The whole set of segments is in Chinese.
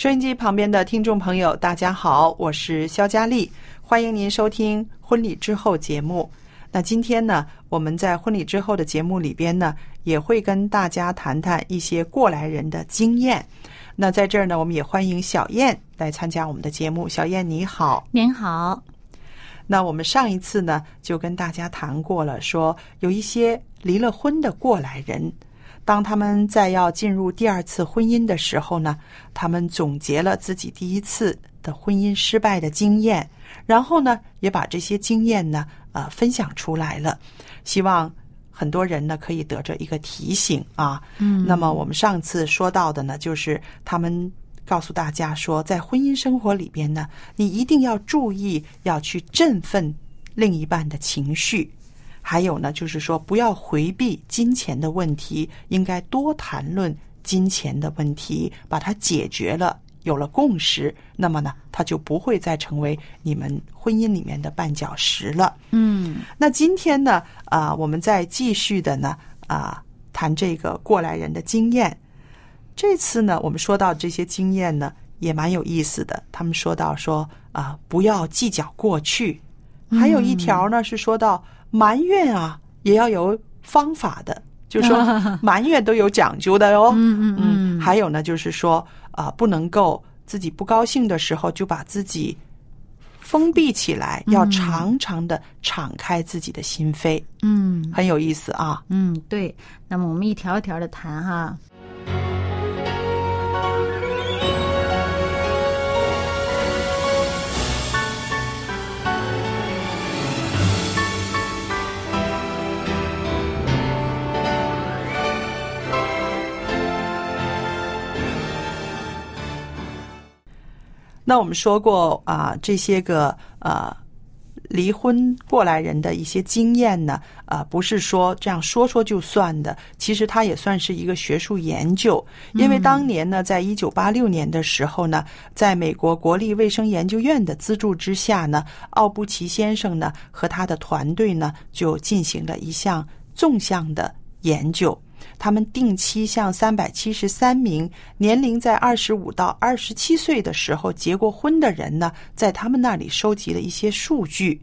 收音机旁边的听众朋友，大家好，我是肖佳丽，欢迎您收听《婚礼之后》节目。那今天呢，我们在婚礼之后的节目里边呢，也会跟大家谈谈一些过来人的经验。那在这儿呢，我们也欢迎小燕来参加我们的节目。小燕你好，您好，那我们上一次呢，就跟大家谈过了，说有一些离了婚的过来人，当他们在要进入第二次婚姻的时候呢，他们总结了自己第一次的婚姻失败的经验，然后呢，也把这些经验呢，呃，分享出来了，希望很多人呢可以得着一个提醒啊。嗯。那么我们上次说到的呢，就是他们告诉大家说，在婚姻生活里边呢，你一定要注意要去振奋另一半的情绪，还有呢，就是说不要回避金钱的问题，应该多谈论金钱的问题，把它解决了。有了共识，那么呢，它就不会再成为你们婚姻里面的绊脚石了。嗯那今天呢，啊、我们再继续的呢，啊、谈这个过来人的经验。这次呢，我们说到这些经验呢，也蛮有意思的。他们说到说啊、不要计较过去，还有一条呢是说到埋怨啊，也要有方法的，就是说 埋怨都有讲究的哦。嗯嗯嗯还有呢，就是说啊、不能够自己不高兴的时候就把自己封闭起来，要常常的敞开自己的心扉，嗯很有意思啊。嗯，对。那么我们一条一条的谈哈。那我们说过啊、这些个呃离婚过来人的一些经验呢，啊、不是说这样说说就算的，其实它也算是一个学术研究。因为当年呢，在一九八六年的时候呢，在美国国立卫生研究院的资助之下呢，奥布奇先生呢和他的团队呢就进行了一项纵向的研究。他们定期向三百七十三名年龄在二十五到二十七岁的时候结过婚的人呢，在他们那里收集了一些数据，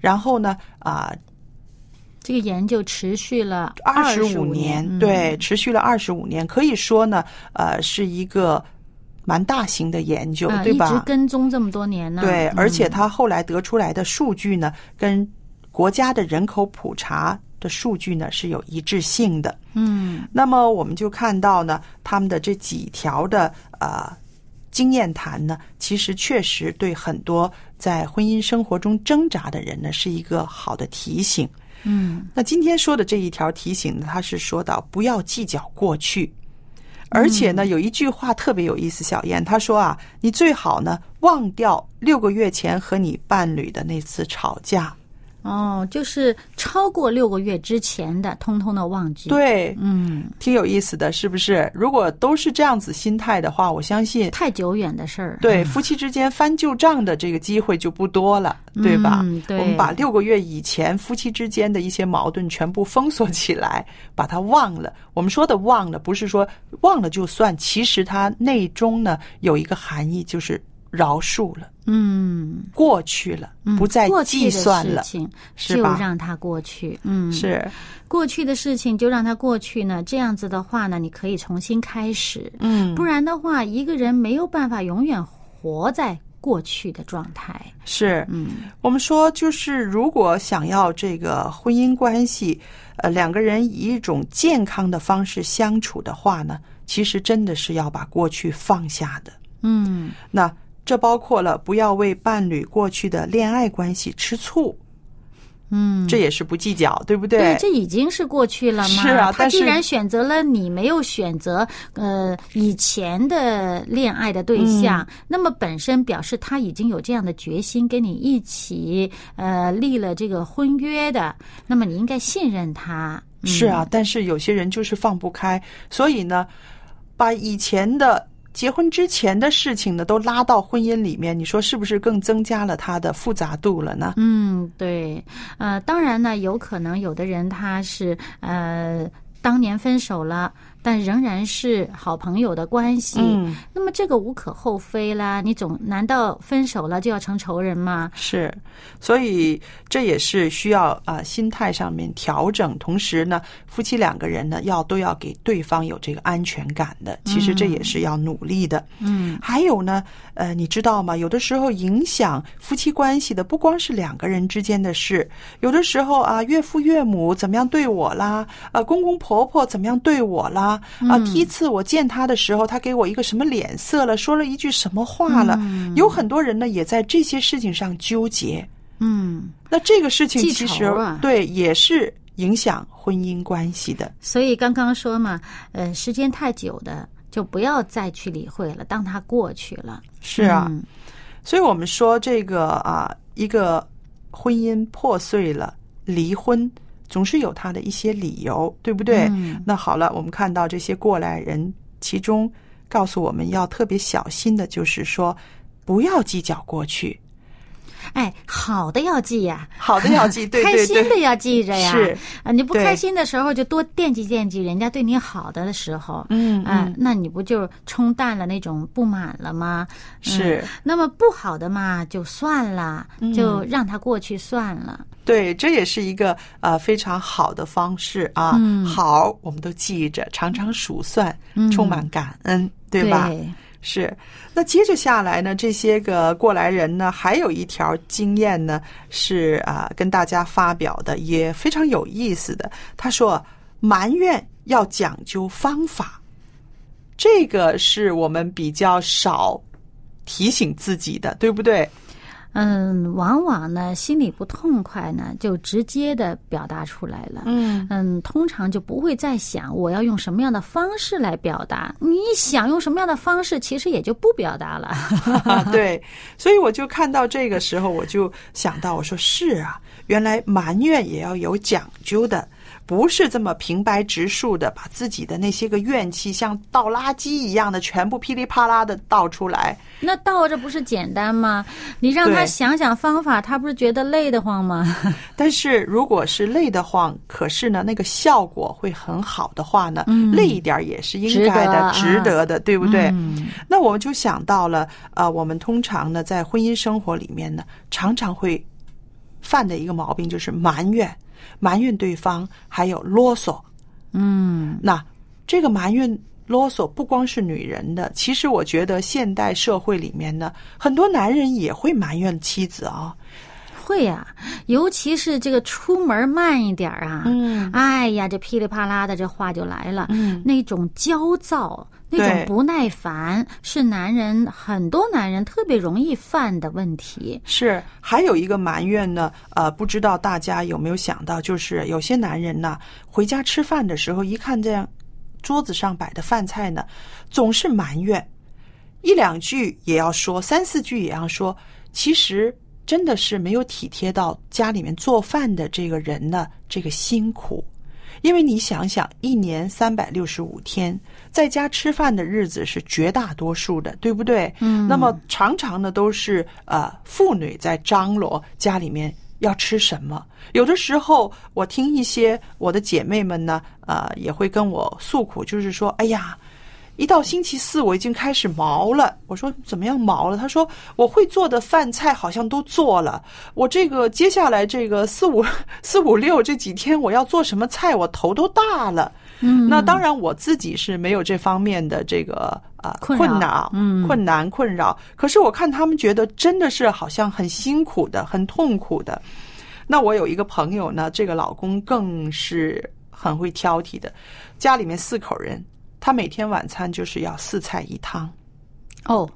然后呢，啊、这个研究持续了二十五五年，嗯对，持续了二十五年，可以说呢，呃，是一个蛮大型的研究，啊，对吧？一直跟踪这么多年呢。对，而且嗯他后来得出来的数据呢，跟国家的人口普查的数据呢是有一致性的。嗯那么我们就看到呢，他们的这几条的呃经验谈呢，其实确实对很多在婚姻生活中挣扎的人呢，是一个好的提醒。嗯那今天说的这一条提醒呢，他是说到不要计较过去，而且呢，有一句话特别有意思，小燕他说啊，你最好呢忘掉六个月前和你伴侣的那次吵架，哦，就是超过六个月之前的，通通的忘记。，对，嗯，挺有意思的，是不是？如果都是这样子心态的话，我相信太久远的事儿。对夫妻之间翻旧账的这个机会就不多了，对吧？嗯对我们把六个月以前夫妻之间的一些矛盾全部封锁起来，把它忘了。我们说的忘了，不是说忘了就算，其实它内中呢有一个含义，就是饶恕了，嗯，过去了，嗯不再计算了，就让它过去。嗯，是，过去的事情就让它过去呢。这样子的话呢，你可以重新开始。嗯，不然的话，一个人没有办法永远活在过去的状态。是。嗯我们说，就是如果想要这个婚姻关系，呃，两个人以一种健康的方式相处的话呢，其实真的是要把过去放下的。嗯那这包括了不要为伴侣过去的恋爱关系吃醋，嗯，这也是不计较，对不对？对，这已经是过去了嘛。是啊他既然选择了你，没有选择呃以前的恋爱的对象，嗯那么本身表示他已经有这样的决心跟你一起呃立了这个婚约的，那么你应该信任他。嗯是啊，但是有些人就是放不开，所以呢，把以前的结婚之前的事情呢都拉到婚姻里面，你说是不是更增加了它的复杂度了呢？嗯，对，呃，当然呢，有可能有的人他是呃当年分手了，但仍然是好朋友的关系，嗯，那么这个无可厚非啦。你总难道分手了就要成仇人吗？是，所以这也是需要啊、心态上面调整，同时呢，夫妻两个人呢要都要给对方有这个安全感的，其实这也是要努力的。嗯还有呢，呃，你知道吗？有的时候影响夫妻关系的不光是两个人之间的事，有的时候啊，岳父岳母怎么样对我啦，呃，公公婆婆怎么样对我啦，啊，第一次我见他的时候，他给我一个什么脸色了，说了一句什么话了，有很多人呢也在这些事情上纠结。嗯，那这个事情其实、啊对也是影响婚姻关系的。所以刚刚说嘛，呃，时间太久的就不要再去理会了，当它过去了。是啊，嗯所以我们说这个啊，一个婚姻破碎了，离婚总是有他的一些理由，对不对？嗯那好了，我们看到这些过来人，其中告诉我们要特别小心的，就是说不要计较过去，哎，好的要记呀、好的要记，对开对开，心的要记着呀。是啊，你不开心的时候就多惦记惦记人家对你好的时候。嗯啊嗯，那你不就冲淡了那种不满了吗？是嗯那么不好的嘛，就算了，嗯就让它过去算了。对，这也是一个呃非常好的方式啊。嗯好，我们都记着，常常数算，嗯充满感恩，对吧？对是，那接着下来呢，这些个过来人呢，还有一条经验呢，是啊、跟大家发表的，也非常有意思的。他说，埋怨要讲究方法，这个是我们比较少提醒自己的，对不对？嗯，往往呢心里不痛快呢，就直接的表达出来了。嗯，嗯，通常就不会再想我要用什么样的方式来表达。你想用什么样的方式，其实也就不表达了。对，所以我就看到这个时候，我就想到，我说是啊，原来埋怨也要有讲究的，不是这么平白直述的把自己的那些个怨气像倒垃圾一样的全部噼里啪啦的倒出来。那倒着不是简单吗？你让他想想方法，他不是觉得累得慌吗？但是如果是累得慌，可是呢，那个效果会很好的话呢，累一点也是应该的，值得值得的，对不对？嗯那我们就想到了，呃，我们通常呢，在婚姻生活里面呢，常常会犯的一个毛病就是埋怨，埋怨对方，还有啰嗦。嗯，那这个埋怨啰嗦不光是女人的，其实我觉得现代社会里面呢，很多男人也会埋怨妻子啊、会呀、尤其是这个出门慢一点啊，嗯哎呀，这噼里啪啦的这话就来了，嗯那种焦躁。那种不耐烦是男人很多男人特别容易犯的问题。是，还有一个埋怨呢，呃，不知道大家有没有想到，就是有些男人呢，回家吃饭的时候，一看这样桌子上摆的饭菜呢，总是埋怨，一两句也要说，三四句也要说。其实真的是没有体贴到家里面做饭的这个人呢这个辛苦。因为你想想，一年三百六十五天，在家吃饭的日子是绝大多数的，对不对？嗯那么常常呢，都是呃妇女在张罗家里面要吃什么。有的时候，我听一些我的姐妹们呢，呃，也会跟我诉苦，就是说，哎呀。一到星期四，我已经开始毛了。我说怎么样毛了？他说我会做的饭菜好像都做了。我这个接下来这个四五 四五六这几天我要做什么菜，我头都大了。嗯，那当然我自己是没有这方面的这个啊、困扰困扰，嗯困难困扰。可是我看他们觉得真的是好像很辛苦的，很痛苦的。那我有一个朋友呢，这个老公更是很会挑剔的，家里面四口人，他每天晚餐就是要四菜一汤，哦，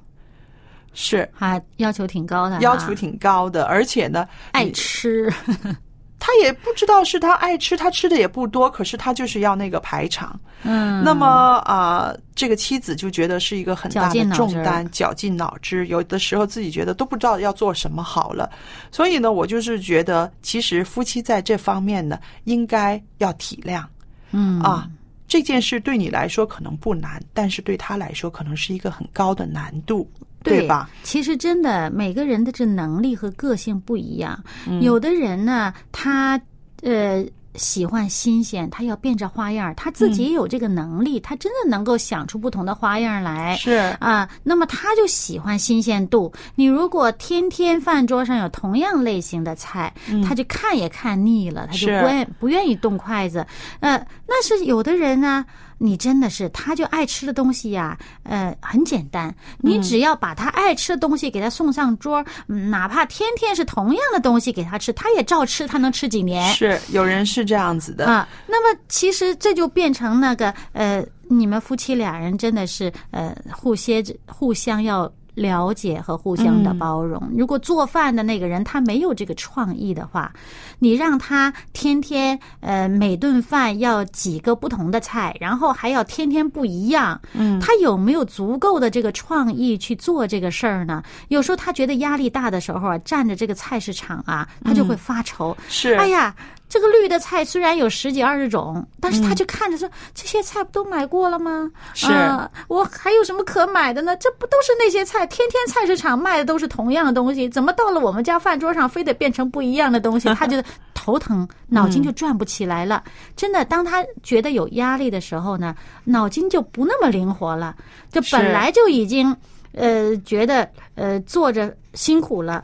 是。还要求挺高的哈，要求挺高的，而且呢，爱吃，他也不知道是他爱吃，他吃的也不多，可是他就是要那个排场。嗯，那么啊、这个妻子就觉得是一个很大的重担，绞尽脑汁，有的时候自己觉得都不知道要做什么好了。所以呢，我就是觉得，其实夫妻在这方面呢，应该要体谅。嗯。啊。这件事对你来说可能不难，但是对他来说可能是一个很高的难度，对吧？？其实真的，每个人的这能力和个性不一样。嗯有的人呢，他呃喜欢新鲜，他要变着花样，他自己也有这个能力，他真的能够想出不同的花样来。是，啊，那么他就喜欢新鲜度。你如果天天饭桌上有同样类型的菜，他就看也看腻了，他就不愿不愿意动筷子。呃，那是有的人呢，你真的是他就爱吃的东西呀，呃，很简单，你只要把他爱吃的东西给他送上桌，嗯哪怕天天是同样的东西给他吃，他也照吃，他能吃几年？是有人是这样子的，啊，那么其实这就变成那个呃，你们夫妻俩人真的是呃，互相互相要了解和互相的包容。如果做饭的那个人他没有这个创意的话，你让他天天呃每顿饭要几个不同的菜，然后还要天天不一样，嗯，他有没有足够的这个创意去做这个事儿呢？有时候他觉得压力大的时候啊，站着这个菜市场啊，他就会发愁。是，哎呀，这个绿的菜虽然有十几二十种，但是他就看着说、这些菜不都买过了吗？是啊我还有什么可买的呢？这不都是那些菜？天天菜市场卖的都是同样的东西，怎么到了我们家饭桌上非得变成不一样的东西？他 觉得头疼，脑筋就转不起来了。真的，当他觉得有压力的时候呢，脑筋就不那么灵活了。就本来就已经呃觉得呃坐着辛苦了。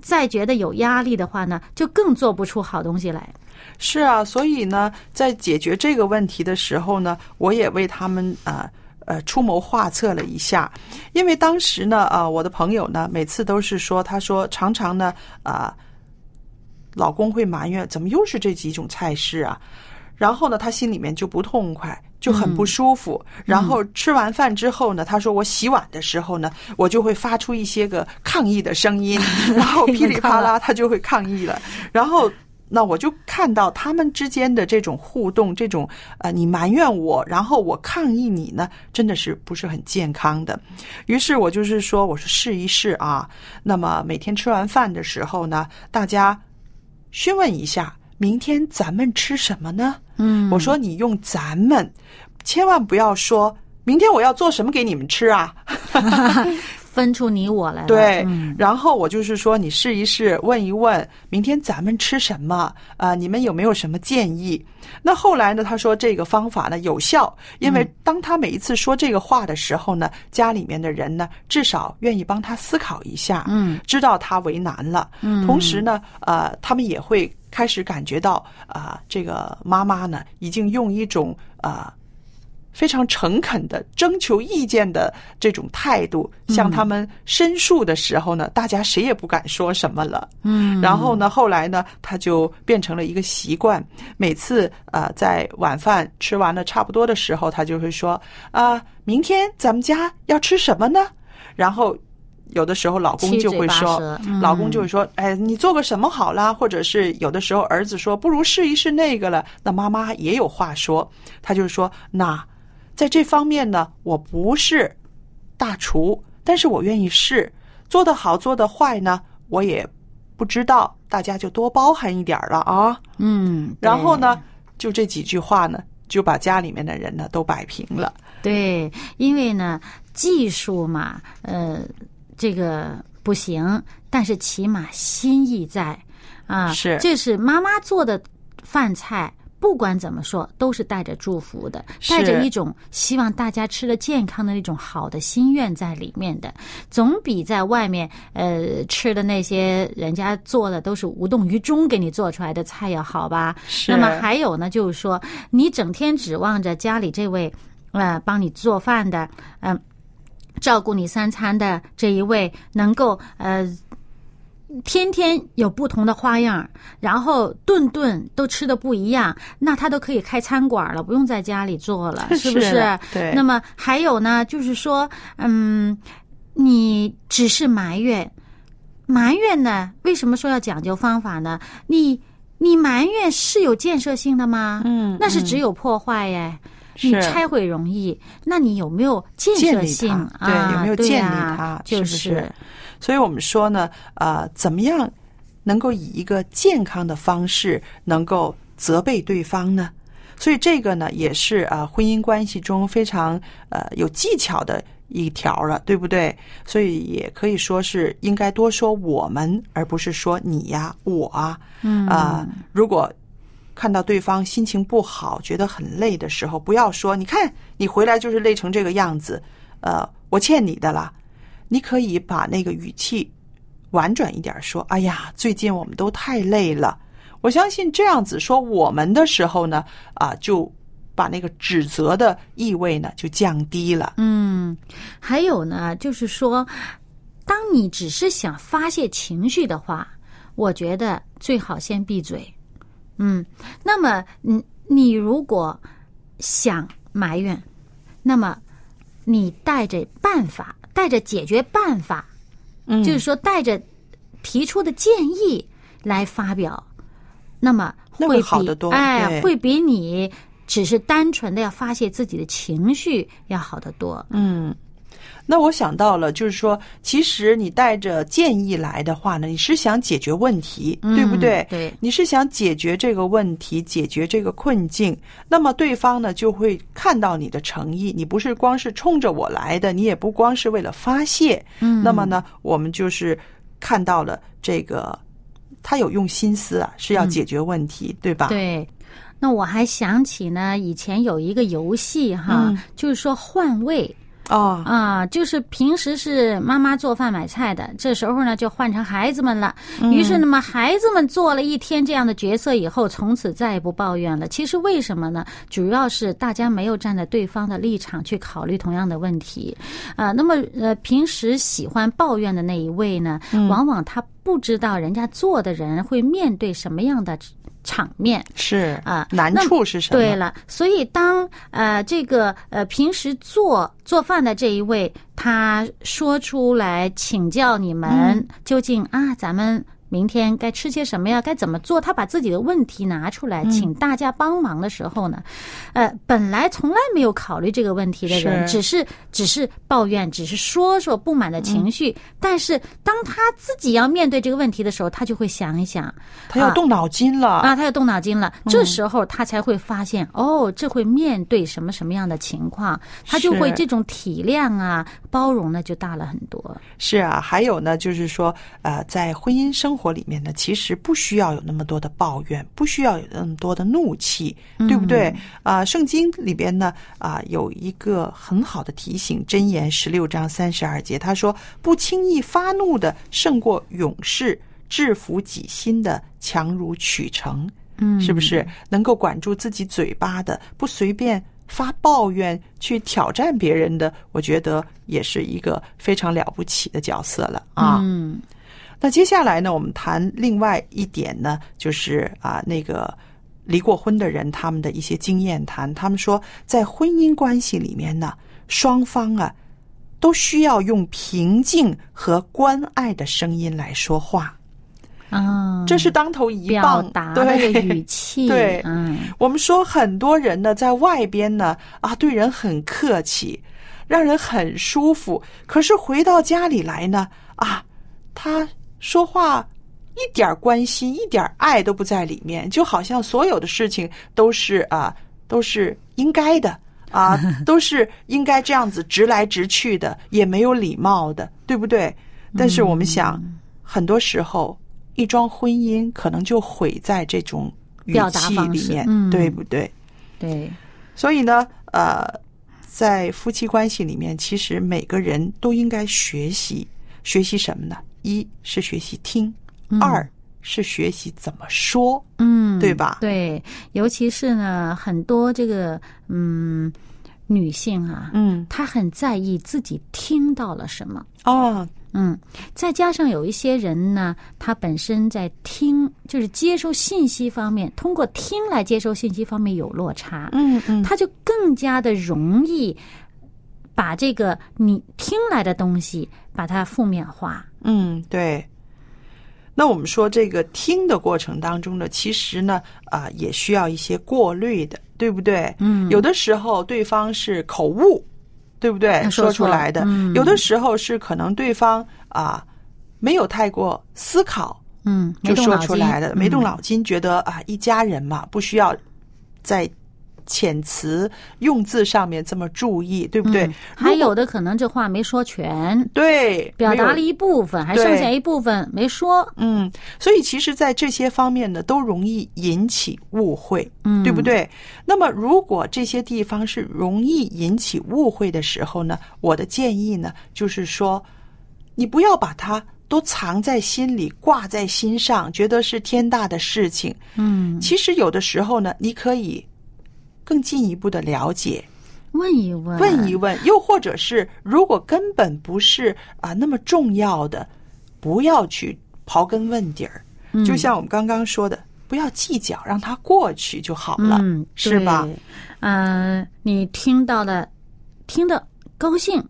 再觉得有压力的话呢，就更做不出好东西来。是啊，所以呢，在解决这个问题的时候呢，我也为他们啊呃出谋划策了一下，因为当时呢，啊、我的朋友呢，每次都是说，他说常常呢，啊、老公会埋怨，怎么又是这几种菜式啊？然后呢，他心里面就不痛快，就很不舒服。然后吃完饭之后呢，他说我洗碗的时候呢，我就会发出一些个抗议的声音，然后噼里啪啦，他就会抗议了。然后那我就看到他们之间的这种互动，这种呃，你埋怨我，然后我抗议你呢，真的是不是很健康的。于是我就是说，我说试一试啊。那么每天吃完饭的时候呢，大家询问一下，明天咱们吃什么呢？嗯我说你用咱们，千万不要说明天我要做什么给你们吃啊。分出你我来了。对，嗯然后我就是说，你试一试，问一问，明天咱们吃什么？啊、你们有没有什么建议？那后来呢？他说这个方法呢有效，因为当他每一次说这个话的时候呢，家里面的人呢至少愿意帮他思考一下，嗯，知道他为难了，嗯同时呢，呃，他们也会开始感觉到啊、这个妈妈呢已经用一种啊。非常诚恳的征求意见的这种态度，向他们申诉的时候呢，大家谁也不敢说什么了。嗯，然后呢，后来呢，他就变成了一个习惯，每次呃在晚饭吃完了差不多的时候，他就会说啊、明天咱们家要吃什么呢？然后有的时候老公就会说，嗯老公就会说，哎，你做个什么好啦？或者是有的时候儿子说，不如试一试那个了。那妈妈也有话说，她就是说，那在这方面呢，我不是大厨，但是我愿意试，做得好做得坏呢，我也不知道，大家就多包涵一点儿了啊。嗯，然后呢，就这几句话呢，就把家里面的人呢都摆平了。对，因为呢，技术嘛，呃，这个不行，但是起码心意在啊。是这是妈妈做的饭菜。不管怎么说，都是带着祝福的，带着一种希望大家吃的健康的那种好的心愿在里面的，总比在外面呃吃的那些人家做的都是无动于衷给你做出来的菜要好吧？是那么还有呢，就是说你整天指望着家里这位呃帮你做饭的，嗯、照顾你三餐的这一位能够呃。天天有不同的花样，然后顿顿都吃的不一样，那他都可以开餐馆了，不用在家里做了，是不是？对。那么还有呢，就是说，嗯，你只是埋怨，埋怨呢？为什么说要讲究方法呢？你你埋怨是有建设性的吗？嗯，那是只有破坏耶。你是拆毁容易，那你有没有建设性它对啊？有没有建立啊它就是不是所以我们说呢，呃，怎么样能够以一个健康的方式能够责备对方呢？所以这个呢，也是啊、呃婚姻关系中非常呃有技巧的一条了，对不对？所以也可以说是应该多说我们，而不是说你呀、我啊。嗯啊、如果看到对方心情不好，觉得很累的时候，不要说“你看你回来就是累成这个样子”，呃，我欠你的啦。你可以把那个语气婉转一点说：“哎呀，最近我们都太累了。”我相信这样子说我们的时候呢，啊，就把那个指责的意味呢就降低了。嗯，还有呢，就是说，当你只是想发泄情绪的话，我觉得最好先闭嘴。嗯，那么，嗯，你如果想埋怨，那么你带着办法，带着解决办法，嗯。就是说带着提出的建议来发表，那么会比会好得多哎，会比你只是单纯的要发泄自己的情绪要好得多。嗯，那我想到了，就是说，其实你带着建议来的话呢，你是想解决问题，对不对？对你是想解决这个问题，解决这个困境，那么对方呢就会看到你的诚意，你不是光是冲着我来的，你也不光是为了发泄，嗯那么呢，我们就是看到了这个他有用心思啊，是要解决问题，对吧？，对，那我还想起呢，以前有一个游戏哈，嗯就是说换位。哦，啊，就是平时是妈妈做饭买菜的，这时候呢就换成孩子们了。于是，那么孩子们做了一天这样的角色以后，从此再也不抱怨了。其实为什么呢？主要是大家没有站在对方的立场去考虑同样的问题。啊，那么呃，平时喜欢抱怨的那一位呢，往往他不知道人家做的人会面对什么样的场面。是啊难处是什么？对了，所以当呃这个呃平时做做饭的这一位，他说出来请教你们嗯究竟啊，咱们。明天该吃些什么呀？该怎么做？他把自己的问题拿出嗯来，请大家帮忙的时候呢，呃，本来从来没有考虑这个问题的人，是只是只是抱怨，只是说说不满的情绪。嗯但是当他自己要面对这个问题的时候，他就会想一想，啊他要动脑筋了啊，他要动脑筋了，这时候他才会发现，哦，这会面对什么什么样的情况，他就会这种体谅啊、包容呢，就大了很多。是啊，还有呢，就是说，呃，在婚姻生活里面呢，其实不需要有那么多的抱怨，不需要有那么多的怒气，对不对？啊、圣经里边呢，啊、有一个很好的提醒，箴言十六章三十二节，他说：“不轻易发怒的胜过勇士，制服己心的强如取成。”嗯，是不是能够管住自己嘴巴的，不随便发抱怨去挑战别人的？我觉得也是一个非常了不起的角色了啊。嗯那接下来呢，我们谈另外一点呢，就是啊，那个离过婚的人他们的一些经验谈。他们说，在婚姻关系里面呢，双方啊都需要用平静和关爱的声音来说话，啊，这是当头一表棒。达那对个语气，对嗯我们说很多人呢，在外边呢啊，对人很客气，让人很舒服。可是回到家里来呢，啊，他说话一点关心、一点爱都不在里面，就好像所有的事情都是啊，都是应该的啊，都是应该这样子直来直去的，也没有礼貌的，对不对？但是我们想，很多时候一桩婚姻可能就毁在这种语表达气里面，对不对？对，所以呢，呃，在夫妻关系里面，其实每个人都应该学习学习什么呢？一是学习听，二是学习怎么说，嗯，对吧对，尤其是呢，很多这个嗯女性啊，嗯，她很在意自己听到了什么。哦，嗯，再加上有一些人呢，他本身在听，就是接收信息方面，通过听来接收信息方面有落差，嗯嗯，他就更加的容易把这个你听来的东西把它负面化。嗯，对。那我们说这个听的过程当中呢，其实呢，啊、也需要一些过滤的，对不对？嗯有的时候对方是口误，对不对？他说出来的，嗯有的时候是可能对方啊、没有太过思考，嗯，就说出来的，没动嗯脑筋，觉得啊，一家人嘛，不需要在遣词用字上面这么注意，对不对？嗯还有的可能这话没说全，对，表达了一部分，还剩下一部分没说。嗯，所以其实，在这些方面呢，都容易引起误会，嗯，对不？对？那么，如果这些地方是容易引起误会的时候呢，我的建议呢，就是说，你不要把它都藏在心里，挂在心上，觉得是天大的事情。嗯，其实有的时候呢，你可以更进一步的了解，问一问，问一问，又或者是如果根本不是啊那么重要的，不要去刨根问底儿。嗯就像我们刚刚说的，不要计较，让它过去就好了，嗯，是吧？对？嗯、你听到了，听得高兴，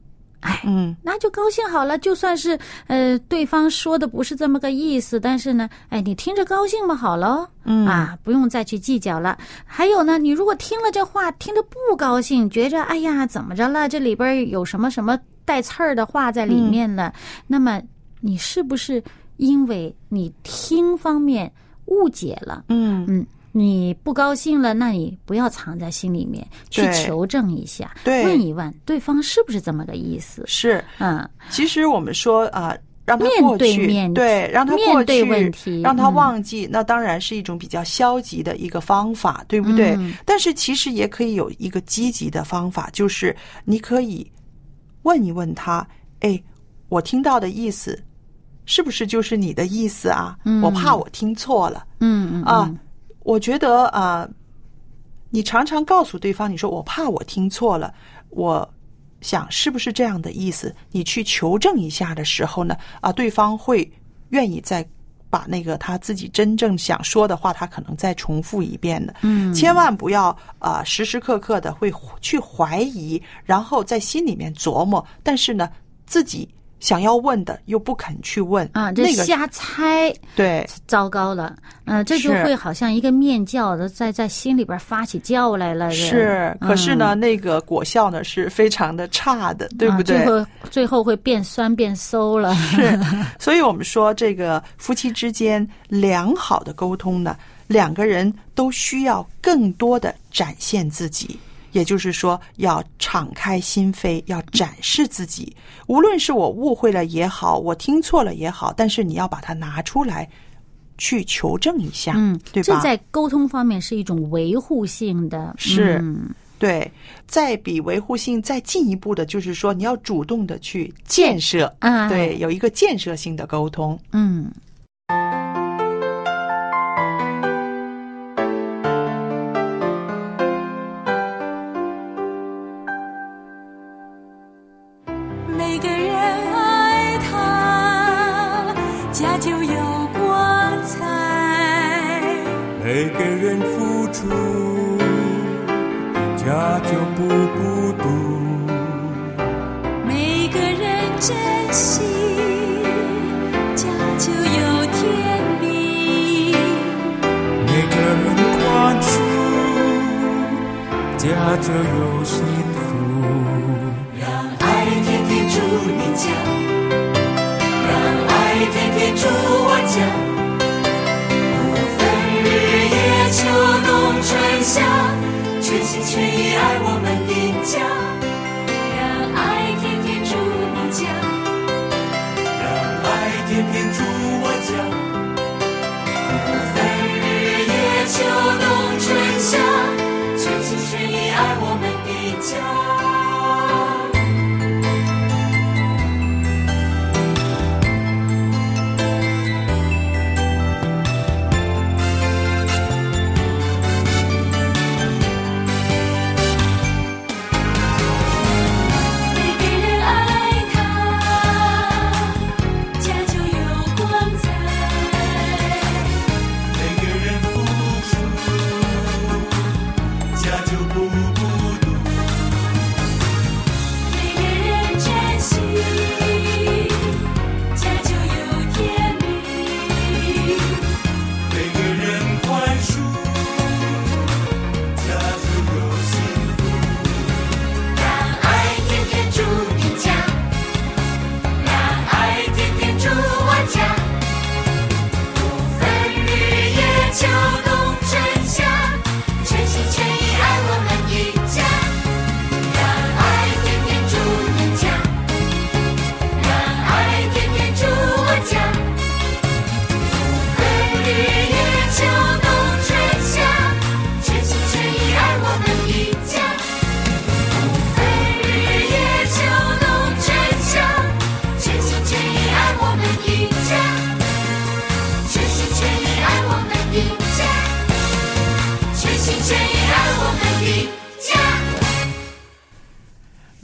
哎，嗯那就高兴好了。就算是呃对方说的不是这么个意思，但是呢，哎，你听着高兴嘛好了，嗯啊，不用再去计较了。还有呢，你如果听了这话听着不高兴，觉着哎呀怎么着了，这里边有什么什么带刺儿的话在里面了，那么你是不是因为你听方面误解了？嗯，嗯，你不高兴了，那你不要藏在心里面，去求证一下，对问一问对方是不是这么个意思。是。嗯，其实我们说啊。让他过去，对面对，让他过对问题让他嗯忘记，那当然是一种比较消极的一个方法，对不对？嗯但是其实也可以有一个积极的方法，就是你可以问一问他，哎，我听到的意思是不是就是你的意思啊？嗯我怕我听错了嗯嗯啊。我觉得啊，你常常告诉对方，你说我怕我听错了，我想是不是这样的意思？你去求证一下的时候呢，啊，对方会愿意再把那个他自己真正想说的话，他可能再重复一遍的。嗯，千万不要啊、呃时时刻刻的会去怀疑，然后在心里面琢磨，但是呢，自己想要问的又不肯去问啊，这那个瞎猜，对糟糕了。嗯、这就会好像一个面教的在在心里边发起教来了。是，可是呢，嗯那个果效呢是非常的差的，对不啊、对？最后最后会变酸变馊了。是，所以我们说，这个夫妻之间良好的沟通呢，两个人都需要更多的展现自己，也就是说，要敞开心扉，要展示自己。无论是我误会了也好，我听错了也好，但是你要把它拿出来去求证一下，嗯，对吧？这在沟通方面是一种维护性的。是嗯对，再比维护性再进一步的，就是说你要主动的去建设，啊，对，，有一个建设性的沟通。嗯。家就有光彩。每个人付出，家就不孤独。每个人珍惜，家就有甜蜜。每个人宽恕，家就有幸不分日夜秋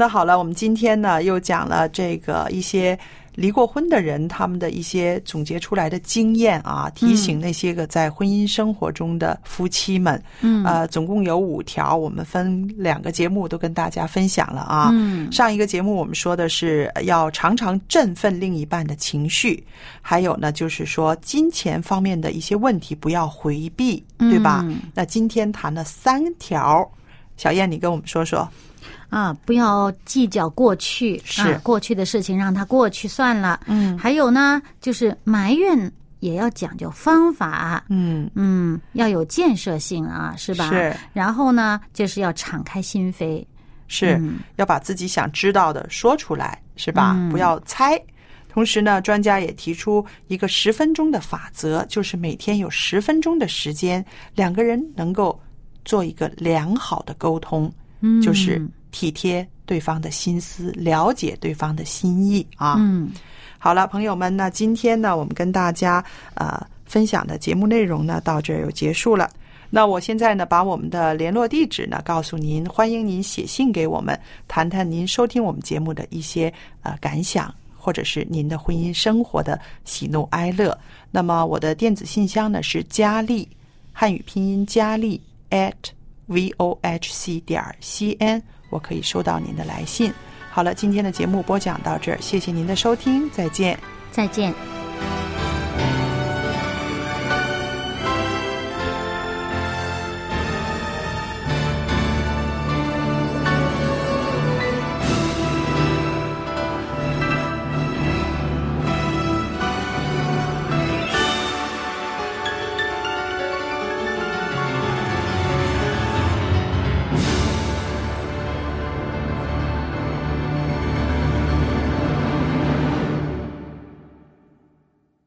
那好了，我们今天呢又讲了这个一些离过婚的人他们的一些总结出来的经验啊，提醒那些个在婚姻生活中的夫妻们，嗯呃，总共有五条，我们分两个节目都跟大家分享了啊。嗯上一个节目我们说的是呃要常常振奋另一半的情绪，还有呢就是说金钱方面的一些问题不要回避，对吧？嗯那今天谈了三条，小燕你跟我们说说。啊，不要计较过去，是啊、过去的事情让它过去算了。嗯还有呢，就是埋怨也要讲究方法，嗯，嗯，要有建设性啊，是吧？是。然后呢，就是要敞开心扉，是、嗯要把自己想知道的说出来，是吧？嗯不要猜。同时呢，专家也提出一个十分钟的法则，就是每天有十分钟的时间，两个人能够做一个良好的沟通，嗯就是体贴对方的心思，了解对方的心意啊。嗯好了，朋友们，那今天呢，我们跟大家呃分享的节目内容呢，到这儿又结束了。那我现在呢，把我们的联络地址呢告诉您，欢迎您写信给我们，谈谈您收听我们节目的一些呃感想，或者是您的婚姻生活的喜怒哀乐。那么我的电子信箱呢是佳丽，汉语拼音佳丽 at v o h c 点 c n，我可以收到您的来信。好了，今天的节目播讲到这儿，谢谢您的收听，再见。再见。